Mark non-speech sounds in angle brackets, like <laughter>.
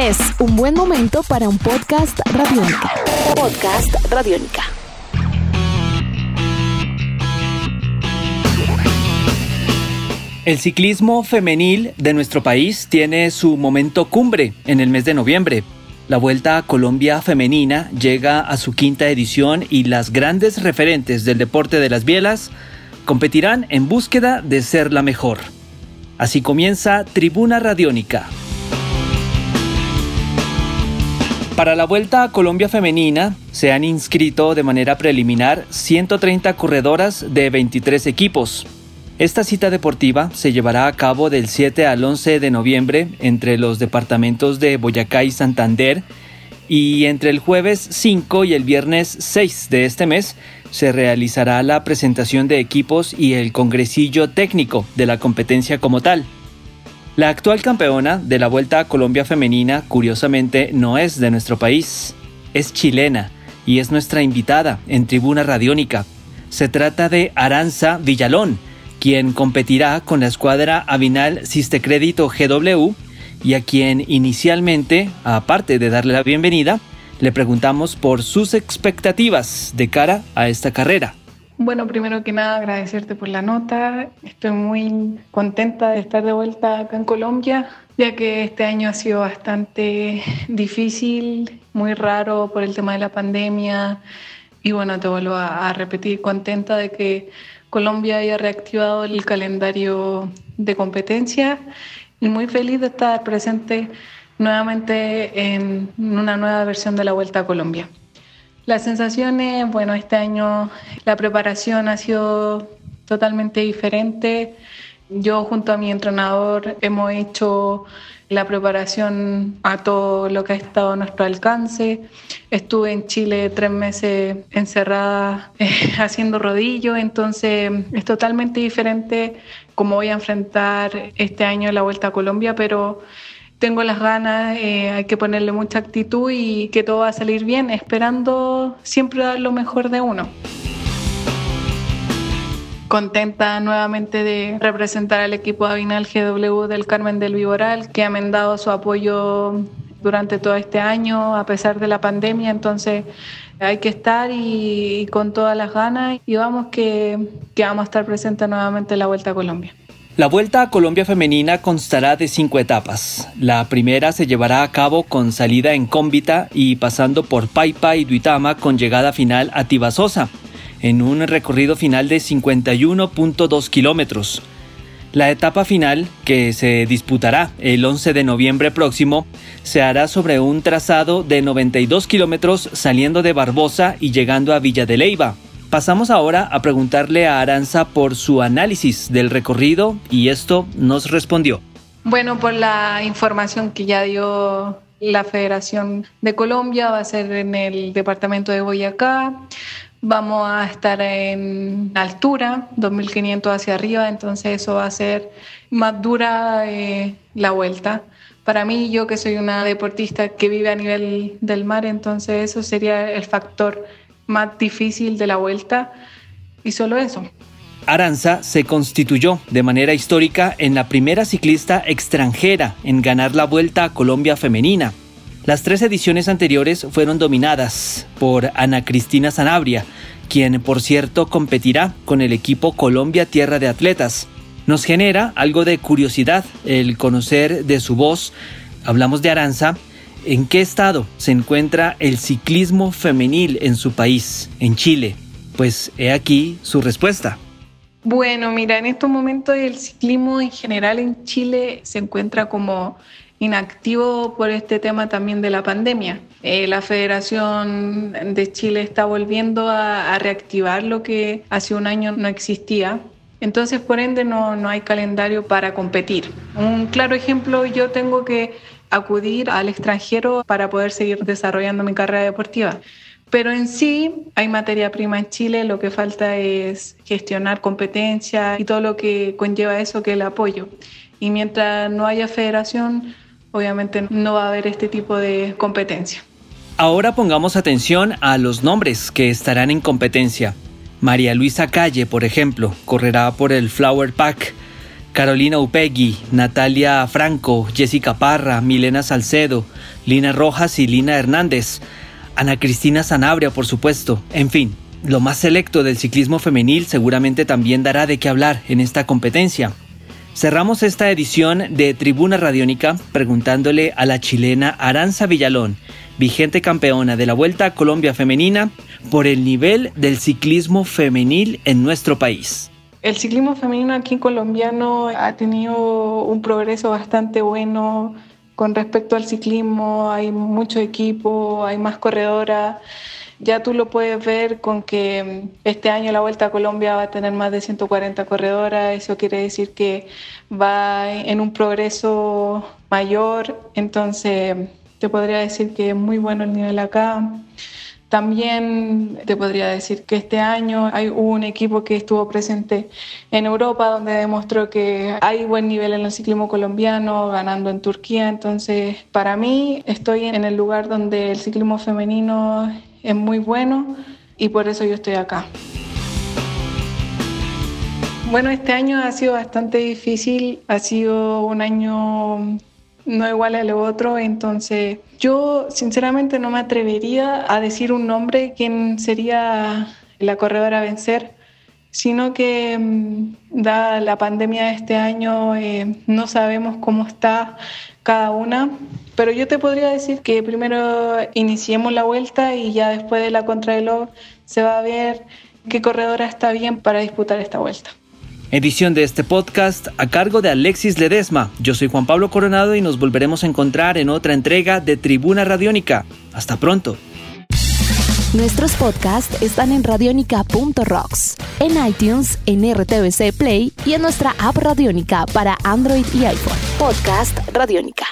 Es un buen momento para un podcast radiónica. Podcast radiónica. El ciclismo femenil de nuestro país tiene su momento cumbre en el mes de noviembre. La Vuelta a Colombia Femenina llega a su quinta edición y las grandes referentes del deporte de las bielas competirán en búsqueda de ser la mejor. Así comienza Tribuna Radiónica. Para la Vuelta a Colombia Femenina se han inscrito de manera preliminar 130 corredoras de 23 equipos. Esta cita deportiva se llevará a cabo del 7 al 11 de noviembre entre los departamentos de Boyacá y Santander y entre el jueves 5 y el viernes 6 de este mes se realizará la presentación de equipos y el congresillo técnico de la competencia como tal. La actual campeona de la Vuelta a Colombia Femenina, curiosamente, no es de nuestro país, es chilena y es nuestra invitada en Tribuna Radiónica. Se trata de Aranza Villalón, quien competirá con la escuadra Avinal Sistecrédito GW y a quien inicialmente, aparte de darle la bienvenida, le preguntamos por sus expectativas de cara a esta carrera. Bueno, primero que nada agradecerte por la nota. Estoy muy contenta de estar de vuelta acá en Colombia, ya que este año ha sido bastante difícil, muy raro por el tema de la pandemia. Y bueno, te vuelvo a, repetir, contenta de que Colombia haya reactivado el calendario de competencia y muy feliz de estar presente nuevamente en una nueva versión de la Vuelta a Colombia. Las sensaciones, bueno, este año la preparación ha sido totalmente diferente. Yo junto a mi entrenador hemos hecho la preparación a todo lo que ha estado a nuestro alcance. Estuve en Chile tres meses encerrada <laughs> eh, haciendo rodillo, entonces es totalmente diferente cómo voy a enfrentar este año la Vuelta a Colombia, pero tengo las ganas, eh, hay que ponerle mucha actitud y que todo va a salir bien, esperando siempre dar lo mejor de uno. Contenta nuevamente de representar al equipo Avinal GW del Carmen del Viboral, que han dado su apoyo durante todo este año, a pesar de la pandemia, entonces hay que estar y, con todas las ganas y vamos que, que vamos a estar presentes nuevamente en la Vuelta a Colombia. La Vuelta a Colombia Femenina constará de cinco etapas. La primera se llevará a cabo con salida en Cómbita y pasando por Paipa y Duitama con llegada final a Tibasosa, en un recorrido final de 51.2 kilómetros. La etapa final, que se disputará el 11 de noviembre próximo, se hará sobre un trazado de 92 kilómetros saliendo de Barbosa y llegando a Villa de Leiva, Pasamos ahora a preguntarle a Aranza por su análisis del recorrido y esto nos respondió. Bueno, por la información que ya dio la Federación de Colombia, va a ser en el departamento de Boyacá. Vamos a estar en altura, 2500 hacia arriba, entonces eso va a ser más dura eh, la vuelta. Para mí, yo que soy una deportista que vive a nivel del mar, entonces eso sería el factor más difícil de la vuelta y solo eso. Aranza se constituyó de manera histórica en la primera ciclista extranjera en ganar la Vuelta a Colombia femenina. Las tres ediciones anteriores fueron dominadas por Ana Cristina Sanabria, quien por cierto competirá con el equipo Colombia Tierra de Atletas. Nos genera algo de curiosidad el conocer de su voz. Hablamos de Aranza ¿En qué estado se encuentra el ciclismo femenil en su país, en Chile? Pues he aquí su respuesta. Bueno, mira, en estos momentos el ciclismo en general en Chile se encuentra como inactivo por este tema también de la pandemia. Eh, la Federación de Chile está volviendo a, reactivar lo que hace un año no existía. Entonces, por ende, no, no hay calendario para competir. Un claro ejemplo, yo tengo que acudir al extranjero para poder seguir desarrollando mi carrera deportiva. Pero en sí hay materia prima en Chile, lo que falta es gestionar competencia y todo lo que conlleva eso, que el apoyo. Y mientras no haya federación, obviamente no va a haber este tipo de competencia. Ahora pongamos atención a los nombres que estarán en competencia. María Luisa Calle, por ejemplo, correrá por el Flower Pack Carolina Upegui, Natalia Franco, Jessica Parra, Milena Salcedo, Lina Rojas y Lina Hernández, Ana Cristina Sanabria, por supuesto, en fin. Lo más selecto del ciclismo femenil seguramente también dará de qué hablar en esta competencia. Cerramos esta edición de Tribuna Radiónica preguntándole a la chilena Aranza Villalón, vigente campeona de la Vuelta a Colombia Femenina, por el nivel del ciclismo femenil en nuestro país. El ciclismo femenino aquí colombiano ha tenido un progreso bastante bueno con respecto al ciclismo. Hay mucho equipo, hay más corredoras. Ya tú lo puedes ver con que este año la Vuelta a Colombia va a tener más de 140 corredoras. Eso quiere decir que va en un progreso mayor. Entonces, te podría decir que es muy bueno el nivel acá. También te podría decir que este año hay un equipo que estuvo presente en Europa donde demostró que hay buen nivel en el ciclismo colombiano, ganando en Turquía. Entonces, para mí, estoy en el lugar donde el ciclismo femenino es muy bueno y por eso yo estoy acá. Bueno, este año ha sido bastante difícil, ha sido un año no igual al otro, entonces yo sinceramente no me atrevería a decir un nombre quién sería la corredora a vencer, sino que mm, da la pandemia de este año eh, no sabemos cómo está cada una, pero yo te podría decir que primero iniciemos la vuelta y ya después de la contrarreloj se va a ver qué corredora está bien para disputar esta vuelta. Edición de este podcast a cargo de Alexis Ledesma. Yo soy Juan Pablo Coronado y nos volveremos a encontrar en otra entrega de Tribuna Radiónica. Hasta pronto. Nuestros podcasts están en radionica.rocks, en iTunes, en RTVC Play y en nuestra app Radiónica para Android y iPhone. Podcast Radiónica.